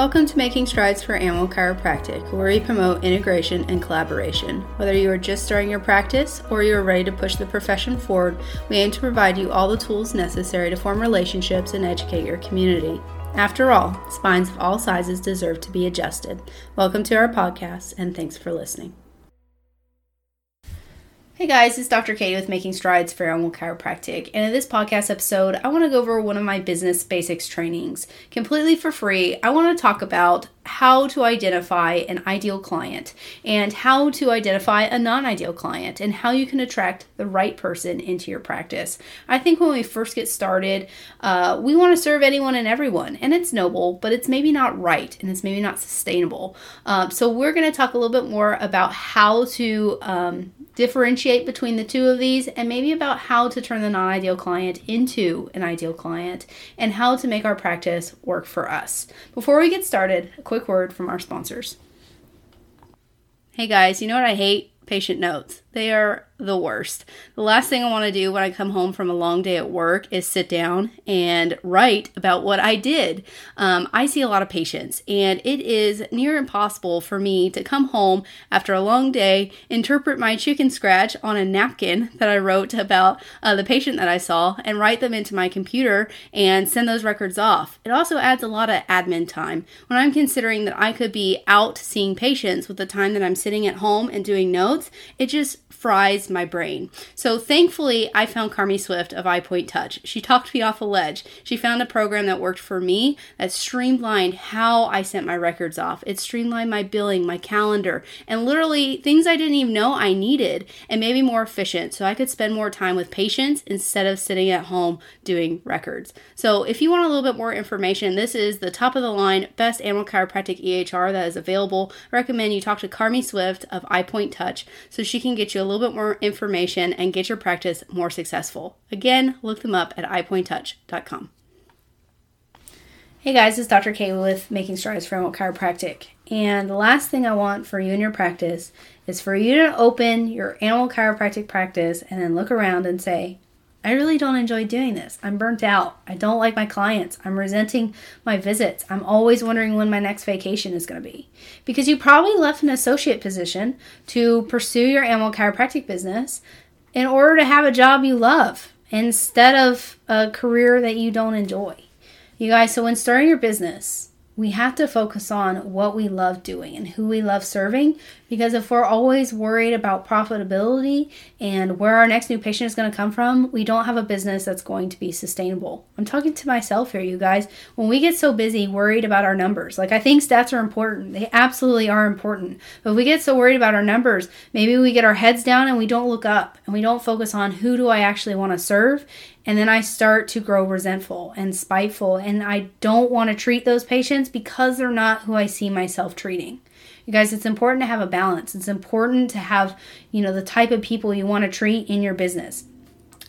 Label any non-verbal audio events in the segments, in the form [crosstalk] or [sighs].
Welcome to Making Strides for Animal Chiropractic, where we promote integration and collaboration. Whether you are just starting your practice or you are ready to push the profession forward, we aim to provide you all the tools necessary to form relationships and educate your community. After all, spines of all sizes deserve to be adjusted. Welcome to our podcast, and thanks for listening. Hey guys, it's Dr. Katie with Making Strides for Animal Chiropractic, and in this podcast episode, I want to go over one of my business basics trainings completely for free. I want to talk about how to identify an ideal client and how to identify a non ideal client and how you can attract the right person into your practice. I think when we first get started, uh, we want to serve anyone and everyone, and it's noble, but it's maybe not right and it's maybe not sustainable. Um, so, we're going to talk a little bit more about how to um, differentiate between the two of these and maybe about how to turn the non ideal client into an ideal client and how to make our practice work for us. Before we get started, quick word from our sponsors. Hey guys, you know what I hate? Patient notes. They are the worst. The last thing I want to do when I come home from a long day at work is sit down and write about what I did. Um, I see a lot of patients, and it is near impossible for me to come home after a long day, interpret my chicken scratch on a napkin that I wrote about uh, the patient that I saw, and write them into my computer and send those records off. It also adds a lot of admin time. When I'm considering that I could be out seeing patients with the time that I'm sitting at home and doing notes, it just fries my brain. So thankfully, I found Carmi Swift of iPoint Touch. She talked me off a ledge. She found a program that worked for me that streamlined how I sent my records off. It streamlined my billing, my calendar, and literally things I didn't even know I needed and made me more efficient so I could spend more time with patients instead of sitting at home doing records. So if you want a little bit more information, this is the top of the line best animal chiropractic EHR that is available. I recommend you talk to Carmi Swift of iPoint Touch so she can get you a little bit more information and get your practice more successful. Again, look them up at ipointtouch.com. Hey guys, it's Dr. K with Making Strides for Animal Chiropractic. And the last thing I want for you in your practice is for you to open your animal chiropractic practice and then look around and say, I really don't enjoy doing this. I'm burnt out. I don't like my clients. I'm resenting my visits. I'm always wondering when my next vacation is going to be. Because you probably left an associate position to pursue your animal chiropractic business in order to have a job you love instead of a career that you don't enjoy. You guys, so when starting your business, we have to focus on what we love doing and who we love serving because if we're always worried about profitability and where our next new patient is going to come from, we don't have a business that's going to be sustainable. I'm talking to myself here, you guys. When we get so busy worried about our numbers, like I think stats are important, they absolutely are important. But we get so worried about our numbers, maybe we get our heads down and we don't look up and we don't focus on who do I actually want to serve and then I start to grow resentful and spiteful, and I don't want to treat those patients because they're not who I see myself treating. You guys, it's important to have a balance. It's important to have, you know, the type of people you want to treat in your business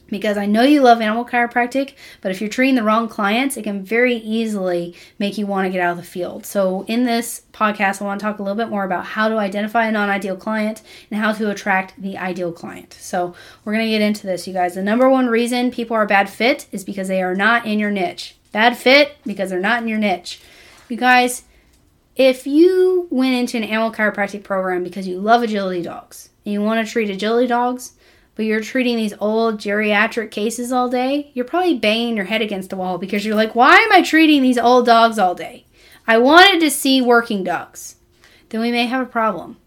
because I know you love animal chiropractic, but if you're treating the wrong clients, it can very easily make you want to get out of the field. So, in this podcast, I want to talk a little bit more about how to identify a non ideal client and how to attract the ideal client. So, we're going to get into this, you guys. The number one reason people are bad fit is because they are not in your niche. Bad fit because they're not in your niche. You guys, if you went into an animal chiropractic program because you love agility dogs and you want to treat agility dogs, but you're treating these old geriatric cases all day, you're probably banging your head against the wall because you're like, why am I treating these old dogs all day? I wanted to see working dogs. Then we may have a problem.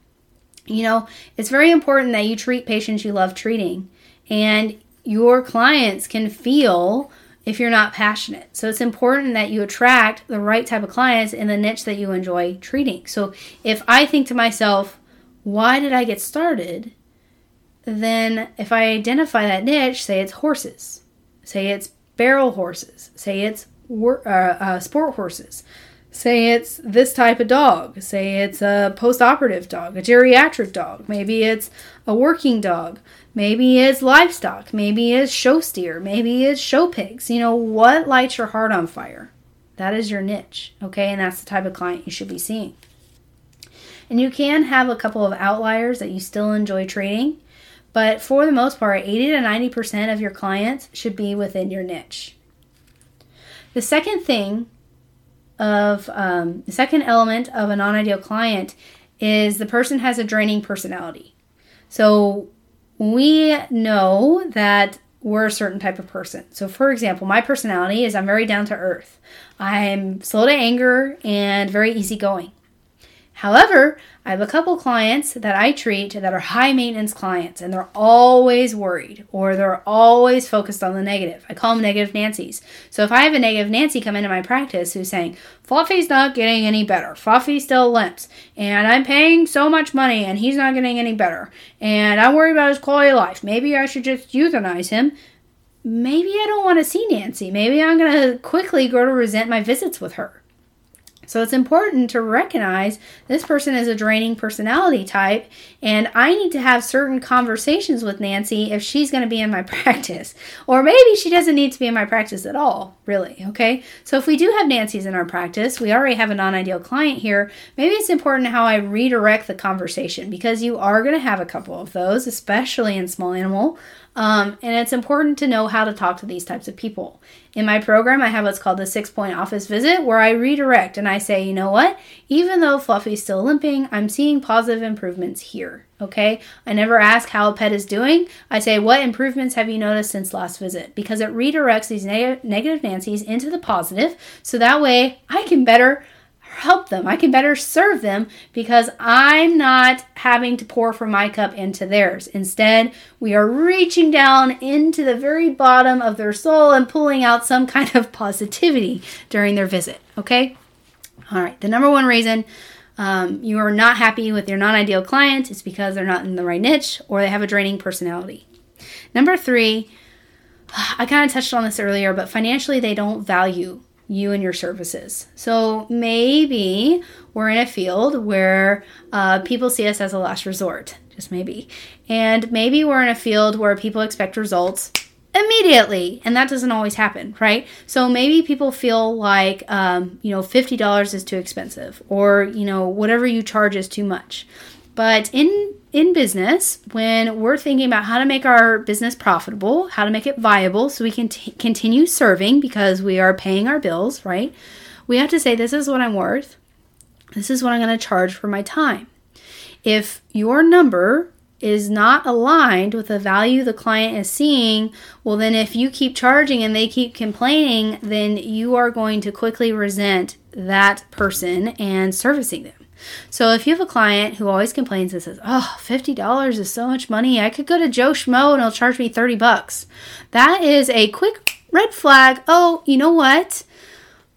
You know, it's very important that you treat patients you love treating, and your clients can feel if you're not passionate. So it's important that you attract the right type of clients in the niche that you enjoy treating. So if I think to myself, why did I get started? then if I identify that niche, say it's horses, say it's barrel horses, say it's uh, uh, sport horses, say it's this type of dog, say it's a post operative dog, a geriatric dog, maybe it's a working dog, maybe it's livestock, maybe it's show steer, maybe it's show pigs. You know, what lights your heart on fire? That is your niche, okay? And that's the type of client you should be seeing. And you can have a couple of outliers that you still enjoy trading but for the most part, 80 to 90% of your clients should be within your niche. The second thing of um, the second element of a non-ideal client is the person has a draining personality. So we know that we're a certain type of person. So, for example, my personality is I'm very down to earth. I'm slow to anger and very easygoing. However, I have a couple clients that I treat that are high maintenance clients and they're always worried or they're always focused on the negative. I call them negative Nancy's. So if I have a negative Nancy come into my practice who's saying, Fluffy's not getting any better, Fluffy still limps, and I'm paying so much money and he's not getting any better, and I worry about his quality of life, maybe I should just euthanize him. Maybe I don't want to see Nancy. Maybe I'm going to quickly grow to resent my visits with her. So it's important to recognize this person is a draining personality type, and I need to have certain conversations with Nancy if she's going to be in my [laughs] practice. Or maybe she doesn't need to be in my practice at all, really. Okay. So if we do have Nancy's in our practice, we already have a non ideal client here, maybe it's important how I redirect the conversation because you are going to have a couple of those, especially in small animal. Um, and it's important to know how to talk to these types of people. In my program, I have what's called the six point office visit where I redirect and I say, you know what? Even though Fluffy's still limping, I'm seeing positive improvements here. Okay? I never ask how a pet is doing. I say, what improvements have you noticed since last visit? Because it redirects these neg- negative Nancy's into the positive so that way I can better help them. I can better serve them because I'm not having to pour from my cup into theirs. Instead, we are reaching down into the very bottom of their soul and pulling out some kind of positivity during their visit. Okay? All right. The number one reason um, you are not happy with your non ideal client is because they're not in the right niche or they have a draining personality. Number three, [sighs] I kind of touched on this earlier, but financially they don't value you and your services. So maybe we're in a field where uh, people see us as a last resort, just maybe. And maybe we're in a field where people expect results immediately and that doesn't always happen right so maybe people feel like um, you know $50 is too expensive or you know whatever you charge is too much but in in business, when we're thinking about how to make our business profitable, how to make it viable so we can t- continue serving because we are paying our bills, right? We have to say this is what I'm worth. This is what I'm going to charge for my time. If your number is not aligned with the value the client is seeing, well, then if you keep charging and they keep complaining, then you are going to quickly resent that person and servicing them. So if you have a client who always complains and says, "Oh, $50 is so much money. I could go to Joe Schmo and he'll charge me 30 bucks." That is a quick red flag. Oh, you know what?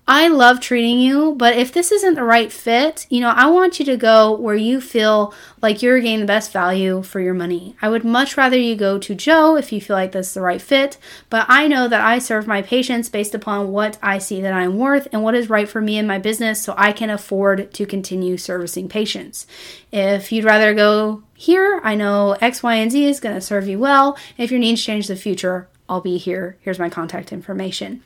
I love treating you, but if this isn't the right fit, you know, I want you to go where you feel like you're getting the best value for your money. I would much rather you go to Joe if you feel like this is the right fit, but I know that I serve my patients based upon what I see that I'm worth and what is right for me and my business so I can afford to continue servicing patients. If you'd rather go here, I know X, Y, and Z is going to serve you well. If your needs change in the future, I'll be here. Here's my contact information.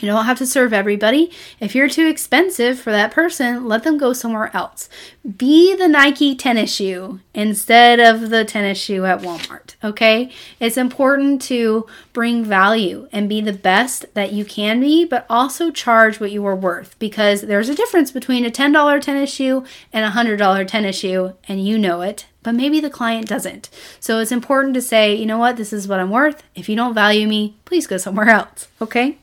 You don't have to serve everybody. If you're too expensive for that person, let them go somewhere else. Be the Nike tennis shoe instead of the tennis shoe at Walmart, okay? It's important to bring value and be the best that you can be, but also charge what you are worth because there's a difference between a $10 tennis shoe and a $100 tennis shoe, and you know it but maybe the client doesn't. So it's important to say, you know what, this is what I'm worth. If you don't value me, please go somewhere else, okay?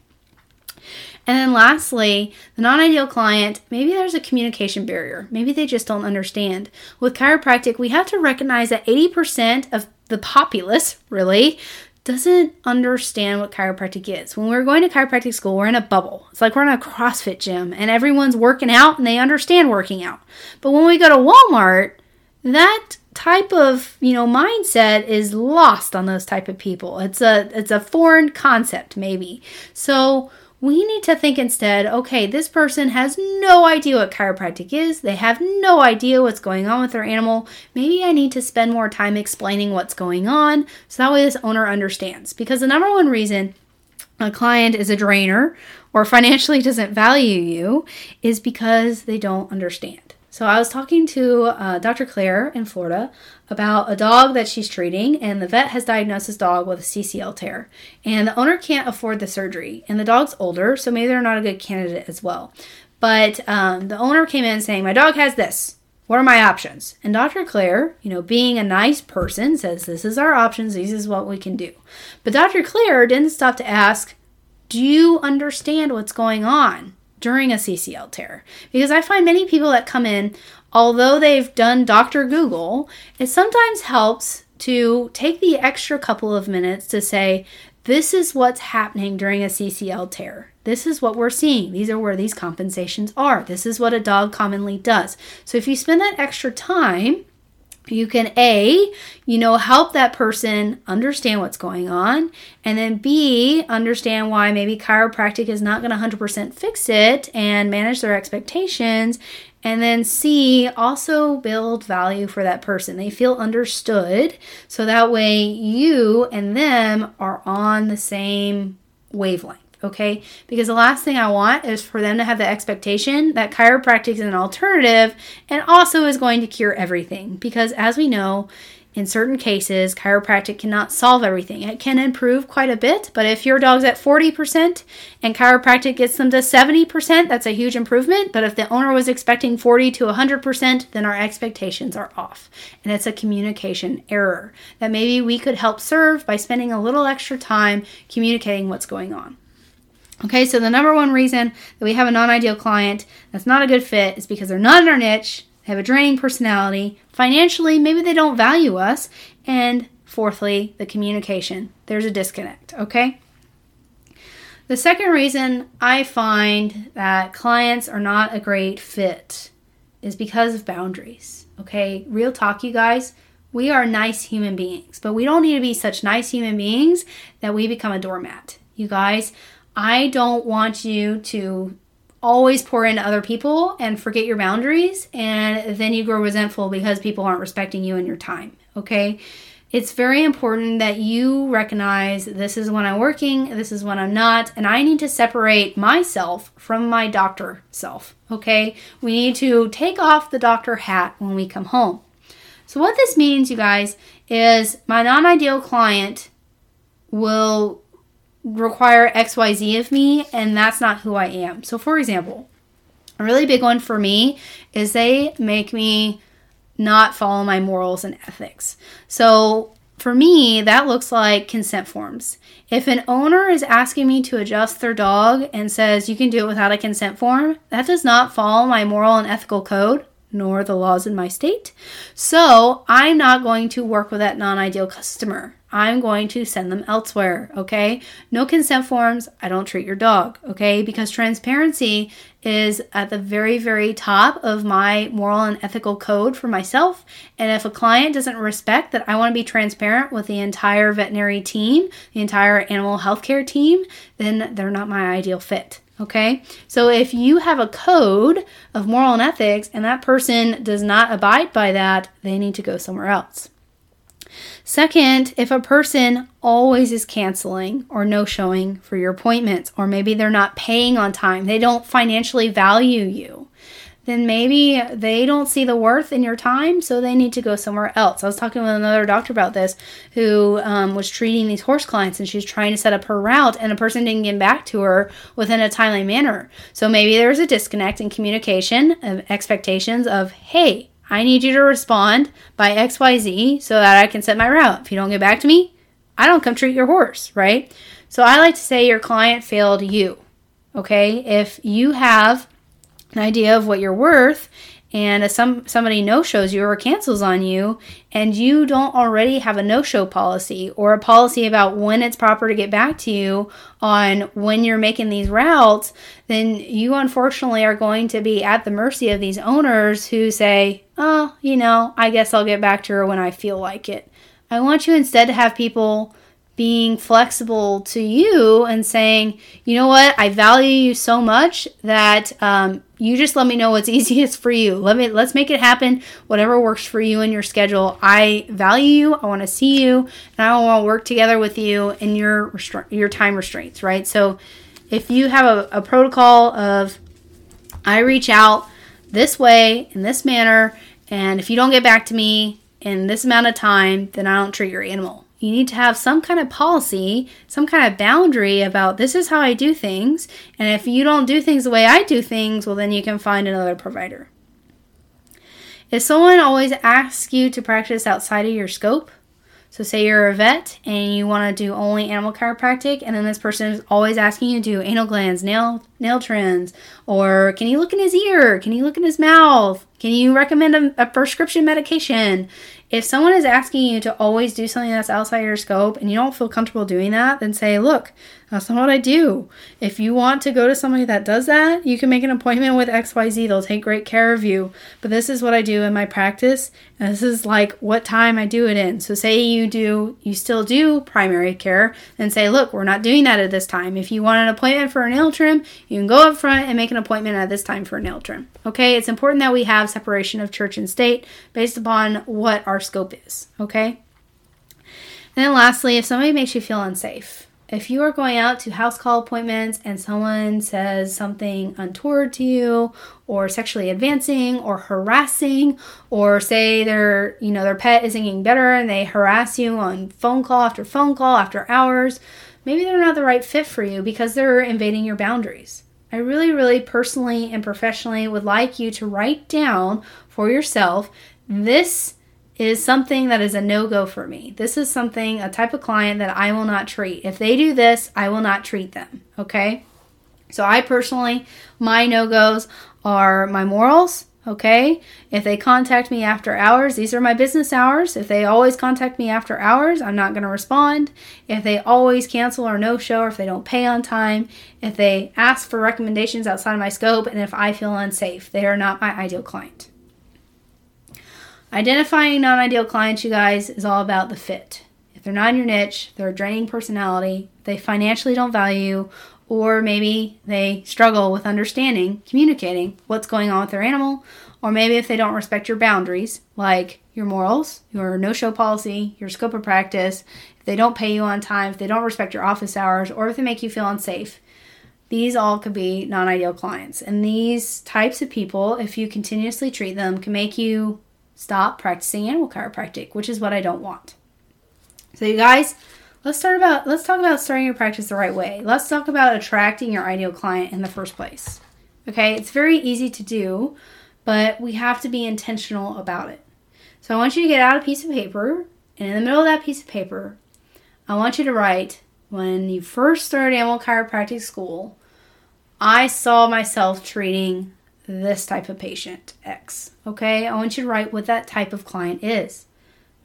And then lastly, the non ideal client, maybe there's a communication barrier. Maybe they just don't understand. With chiropractic, we have to recognize that 80% of the populace, really, doesn't understand what chiropractic is. When we're going to chiropractic school, we're in a bubble. It's like we're in a CrossFit gym and everyone's working out and they understand working out. But when we go to Walmart, that type of you know mindset is lost on those type of people it's a it's a foreign concept maybe so we need to think instead okay, this person has no idea what chiropractic is, they have no idea what's going on with their animal. Maybe I need to spend more time explaining what's going on so that way this owner understands. Because the number one reason a client is a drainer or financially [laughs] doesn't value you is because they don't understand. So I was talking to uh, Dr. Claire in Florida about a dog that she's treating, and the vet has diagnosed this dog with a CCL tear. And the owner can't afford the surgery, and the dog's older, so maybe they're not a good candidate as well. But um, the owner came in saying, My dog has this. What are my options? And Dr. Claire, you know, being a nice person, says, This is our options. This is what we can do. But Dr. Claire didn't stop to ask, Do you understand what's going on during a CCL tear? Because I find many people that come in, although they've done Dr. Google, it sometimes helps to take the extra couple of minutes to say, This is what's happening during a CCL tear. This is what we're seeing. These are where these compensations are. This is what a dog commonly does. So if you spend that extra time, you can a you know help that person understand what's going on and then b understand why maybe chiropractic is not going to 100% fix it and manage their expectations and then c also build value for that person. They feel understood so that way you and them are on the same wavelength okay? Because the last thing I want is for them to have the expectation that chiropractic is an alternative and also is going to cure everything. Because as we know, in certain cases, chiropractic cannot solve everything. It can improve quite a bit, but if your dog's at 40% and chiropractic gets them to 70%, that's a huge improvement. But if the owner was expecting 40 to 100%, then our expectations are off. And it's a communication error that maybe we could help serve by spending a little extra time communicating what's going on. Okay, so the number one reason that we have a non ideal client that's not a good fit is because they're not in our niche, they have a draining personality, financially, maybe they don't value us, and fourthly, the communication. There's a disconnect, okay? The second reason I find that clients are not a great fit is because of boundaries, okay? Real talk, you guys. We are nice human beings, but we don't need to be such nice human beings that we become a doormat. You guys, I don't want you to always pour into other people and forget your boundaries and then you grow resentful because people aren't respecting you and your time. Okay? It's very important that you recognize this is when I'm working, this is when I'm not, and I need to separate myself from my doctor self. Okay? We need to take off the doctor hat when we come home. So, what this means, you guys, is my non ideal client will require XYZ of me, and that's not who I am. So, for example, a really big one for me is they make me not follow my morals and ethics. So, for me, that looks like consent forms. If an owner is asking me to adjust their dog and says you can do it without a consent form, that does not follow my moral and ethical code nor the laws in my state. So I'm not going to work with that non ideal customer. I'm going to send them elsewhere, okay? No consent forms. I don't treat your dog, okay? Because transparency is at the very, very top of my moral and ethical code for myself. And if a client doesn't respect that I want to be transparent with the entire veterinary team, the entire animal healthcare team, then they're not my ideal fit. Okay, so if you have a code of moral and ethics and that person does not abide by that, they need to go somewhere else. Second, if a person always is canceling or no showing for your appointments, or maybe they're not paying on time, they don't financially value you, then maybe they don't see the worth in your time, so they need to go somewhere else. I was talking with another doctor about this who um, was treating these horse clients and she's trying to set up her route, and a person didn't get back to her within a timely manner. So maybe there's a disconnect in communication of expectations of, hey, I need you to respond by XYZ so that I can set my route. If you don't get back to me, I don't come treat your horse, right? So I like to say your client failed you. Okay? If you have an idea of what you're worth and if some somebody no shows you or cancels on you and you don't already have a no show policy or a policy about when it's proper to get back to you on when you're making these routes then you unfortunately are going to be at the mercy of these owners who say oh you know i guess i'll get back to her when i feel like it. I want you instead to have people being flexible to you and saying, you know what, I value you so much that um, you just let me know what's [laughs] easiest for you. Let me let's make it happen. Whatever works for you and your schedule. I value you. I want to see you, and I want to work together with you in your restra- your time restraints. Right. So, if you have a, a protocol of, I reach out this way in this manner, and if you don't get back to me in this amount of time, then I don't treat your animal You need to have some kind of policy, some kind of boundary about this is how I do things. And if you don't do things the way I do things, well, then you can find another provider. If someone always asks you to practice outside of your scope, so say you're a vet and you want to do only animal chiropractic, and then this person is always asking you to do anal glands, nail nail trims, or can you look in his ear? Can you look in his mouth? Can you recommend a, a prescription medication? If someone is asking you to always do something that's outside your scope and you don't feel comfortable doing that, then say, look, that's not what I do. If you want to go to somebody that does that, you can make an appointment with XYZ. They'll take great care of you. But this is what I do in my practice. And this is like what time I do it in. So say you do, you still do primary care, then say, look, we're not doing that at this time. If you want an appointment for a nail trim, you can go up front and make an appointment at this time for a nail trim. Okay, it's important that we have separation of church and state based upon what our scope is. Okay. And then lastly, if somebody makes you feel unsafe, if you are going out to house call appointments and someone says something untoward to you or sexually advancing or harassing or say their you know their pet isn't getting better and they harass you on phone call after phone call after hours maybe they're not the right fit for you because they're invading your boundaries i really really personally and professionally would like you to write down for yourself this is something that is a no go for me. This is something, a type of client that I will not treat. If they do this, I will not treat them. Okay? So I personally, my no goes are my morals. Okay? If they contact me after hours, these are my business hours. If they always contact me after hours, I'm not going to respond. If they always cancel or no show, or if they don't pay on time, if they ask for recommendations outside of my scope, and if I feel unsafe, they are not my ideal client. Identifying non ideal clients, you guys, is all about the fit. If they're not in your niche, they're a draining personality, they financially don't value, you, or maybe they struggle with understanding, communicating what's going on with their animal, or maybe if they don't respect your boundaries, like your morals, your no show policy, your scope of practice, if they don't pay you on time, if they don't respect your office hours, or if they make you feel unsafe. These all could be non ideal clients. And these types of people, if you continuously treat them, can make you stop practicing animal chiropractic, which is what I don't want. So you guys, let's start about let's talk about starting your practice the right way. Let's talk about attracting your ideal client in the first place. Okay? It's very easy to do, but we have to be intentional about it. So I want you to get out a piece of paper, and in the middle of that piece of paper, I want you to write when you first started animal chiropractic school, I saw myself treating this type of patient, X. Okay, I want you to write what that type of client is.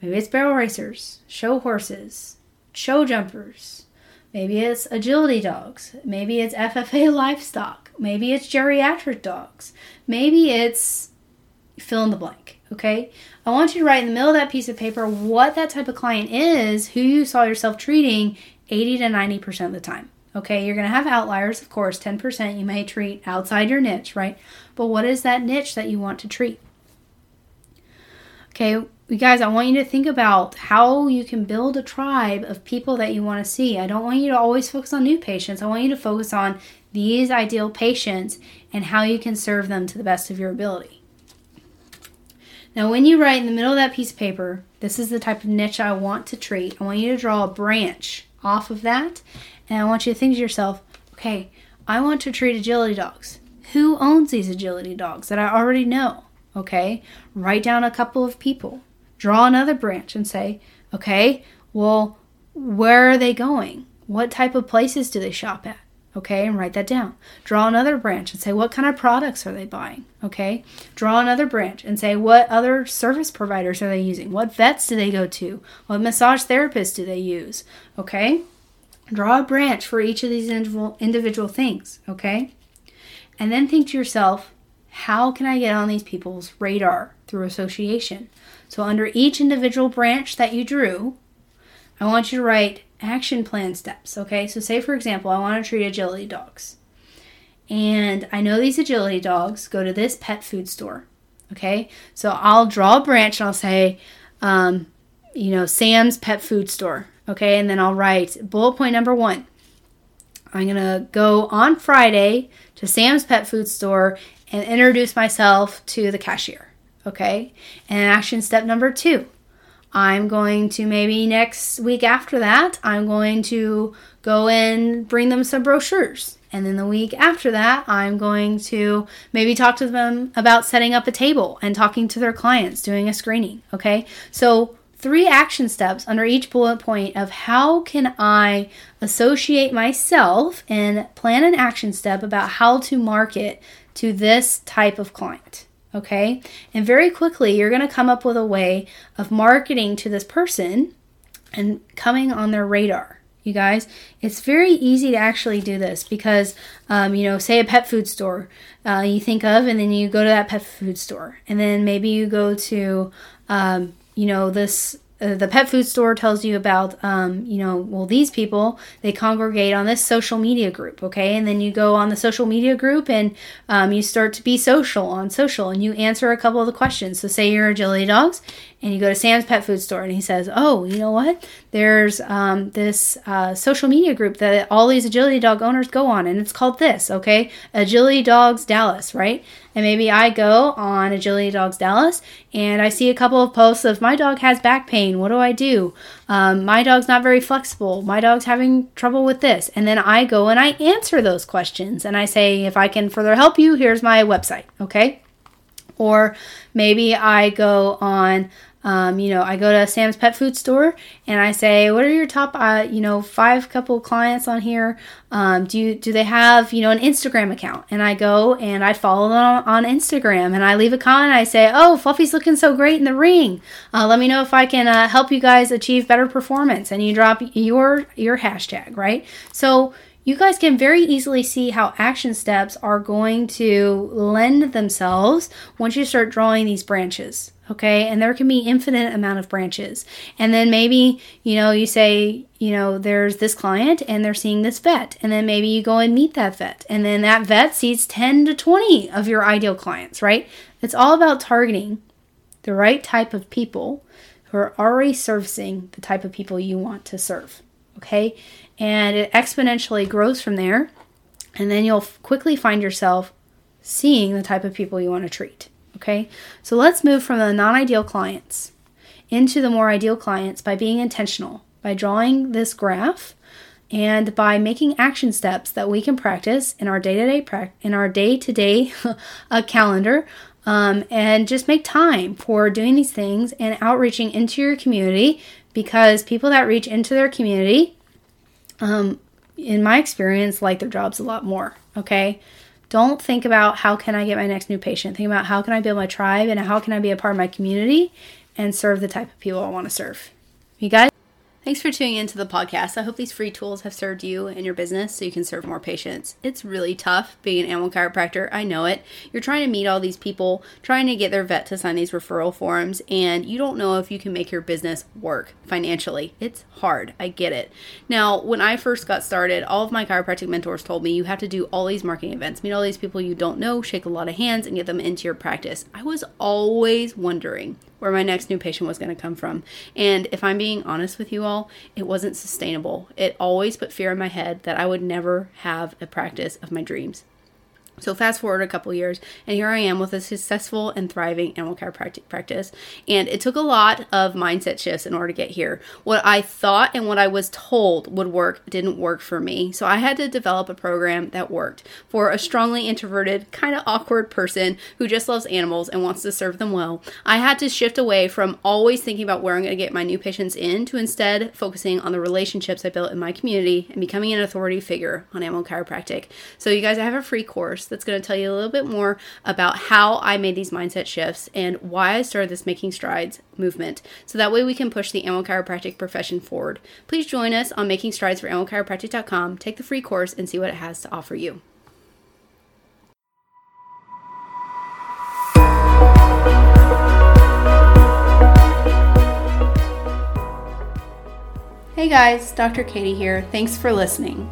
Maybe it's barrel racers, show horses, show jumpers. Maybe it's agility dogs. Maybe it's FFA [laughs] livestock. Maybe it's geriatric dogs. Maybe it's fill in the blank. Okay, I want you to write in the middle of that piece of paper what that type of client is, who you saw yourself treating 80 to 90% of the time. Okay, you're to have outliers, of course, 10% you may treat outside your niche, right? But what is that niche that you want to treat? Okay, you guys, I want you to think about how you can build a tribe of people that you want to see. I don't want you to always focus on new patients. I want you to focus on these ideal patients and how you can serve them to the best of your ability. Now, when you write in the middle of that piece of paper, this is the type of niche I want to treat, I want you to draw a branch off of that and I want you to think to yourself, okay, I want to treat agility dogs. Who owns these agility dogs that I already know? Okay, write down a couple of people, draw another branch, and say, okay, well, where are they going? What type of places do they shop at? Okay, and write that down. Draw another branch and say, what kind of products are they buying? Okay, draw another branch and say, what other service providers are they using? What vets do they go to? What massage therapists do they use? Okay, Draw a branch for each of these individual, individual things, okay? And then think to yourself, how can I get on these people's radar through association? So, under each individual branch that you drew, I want you to write action plan steps, okay? So, say for example, I want to treat agility dogs. And I know these agility dogs go to this pet food store, okay? So, I'll draw a branch and I'll say, um, you know, Sam's pet food store, Okay, and then I'll write bullet point number one. I'm going to go on Friday to Sam's pet food store and introduce myself to the cashier. Okay, and action step number two I'm going to maybe next week after that, I'm going to go and bring them some brochures. And then the week after that, I'm going to maybe talk to them about setting up a table and talking to their clients, doing a screening. Okay. So, three action steps under each bullet point of how can I associate myself and plan an action step about how to market to this type of client. Okay. And very quickly, you're going to come up with a way of marketing to this person and coming on their radar you guys. It's very easy to actually do this because, um, you know, say a pet food store uh, you think of, and then you go to that pet food store, and then maybe you go to, um, you know, this uh, the pet food store tells you about, um, you know, well, these people, they congregate on this social media group, okay? And then you go on the social media group and um, you start to be social on social and you answer a couple of the questions. So, say you're agility dogs and you go to Sam's pet food store and he says, Oh, you know what? There's um, this uh, social media group that all these agility dog owners go on and it's called this, okay? Agility Dogs Dallas, right? And maybe I go on Agility Dogs Dallas and I see a couple of posts of my dog has back pain. What do I do? Um, my dog's not very flexible. My dog's having trouble with this. And then I go and I answer those questions and I say, if I can further help you, here's my website. Okay. Or maybe I go on um, you know, I go to Sam's Pet Food Store and I say, "What are your top, uh, you know, five couple clients on here? Um, do you do they have, you know, an Instagram account?" And I go and I follow them on, on Instagram and I leave a comment. I say, "Oh, Fluffy's looking so great in the ring. Uh, let me know if I can uh, help you guys achieve better performance." And you drop your your hashtag, right? So you guys can very easily see how action steps are going to lend themselves once you start drawing these branches okay? And there can be infinite amount of branches. And then maybe you know you say you know there's this client and they're seeing this vet. And then maybe you go and meet that vet. And then that vet sees 10 to 20 of your ideal clients right? It's all about targeting the right type of people who are already servicing the type of people you want to serve okay and it exponentially grows from there. And then you'll quickly find yourself seeing the type of people you want to treat Okay, so let's move from the non ideal clients into the more ideal clients by being intentional, by drawing this graph, and by making action steps that we can practice in our day to day in our day to day calendar, um, and just make time for doing these things and outreaching into your community because people that reach into their community, um, in my experience, like their jobs a lot more. Okay, don't think about how can I get my next new patient. Think about how can I build my tribe and how can I be a part of my community and serve the type of people I want to serve. You guys? Thanks for tuning into the podcast. I hope these free tools have served you and your business so you can serve more patients. It's really tough being an animal chiropractor. I know it. You're trying to meet all these people, trying to get their vet to sign these referral forms, and you don't know if you can make your business work financially. It's hard. I get it. Now, when I first got started, all of my chiropractic mentors told me you have to do all these marketing events, meet all these people you don't know, shake a lot of hands, and get them into your practice. I was always wondering where my next new patient was going to come from. And if I'm being honest with you all, it wasn't sustainable. It always put fear in my head that I would never have a practice of my dreams. So fast forward a couple years, and here I am with a successful and thriving animal chiropractic practice. And it took a lot of mindset shifts in order to get here. What I thought and what I was told would work didn't work for me. So I had to develop a program that worked for a strongly introverted, kind of awkward person who just loves animals and wants to serve them well. I had to shift away from always thinking about where I'm going to get my new patients in to instead focusing on the relationships I built in my community and becoming an authority figure on animal chiropractic. So you guys, I have a free course course that's going to tell you a little bit more about how I made these mindset shifts and why I started this Making Strides movement. So that way we can push the animal chiropractic profession forward. Please join us on Making Strides for animalchiropractic.com, take the free course, and see what it has to offer you. Hey guys, Dr. Katie here. Thanks for listening.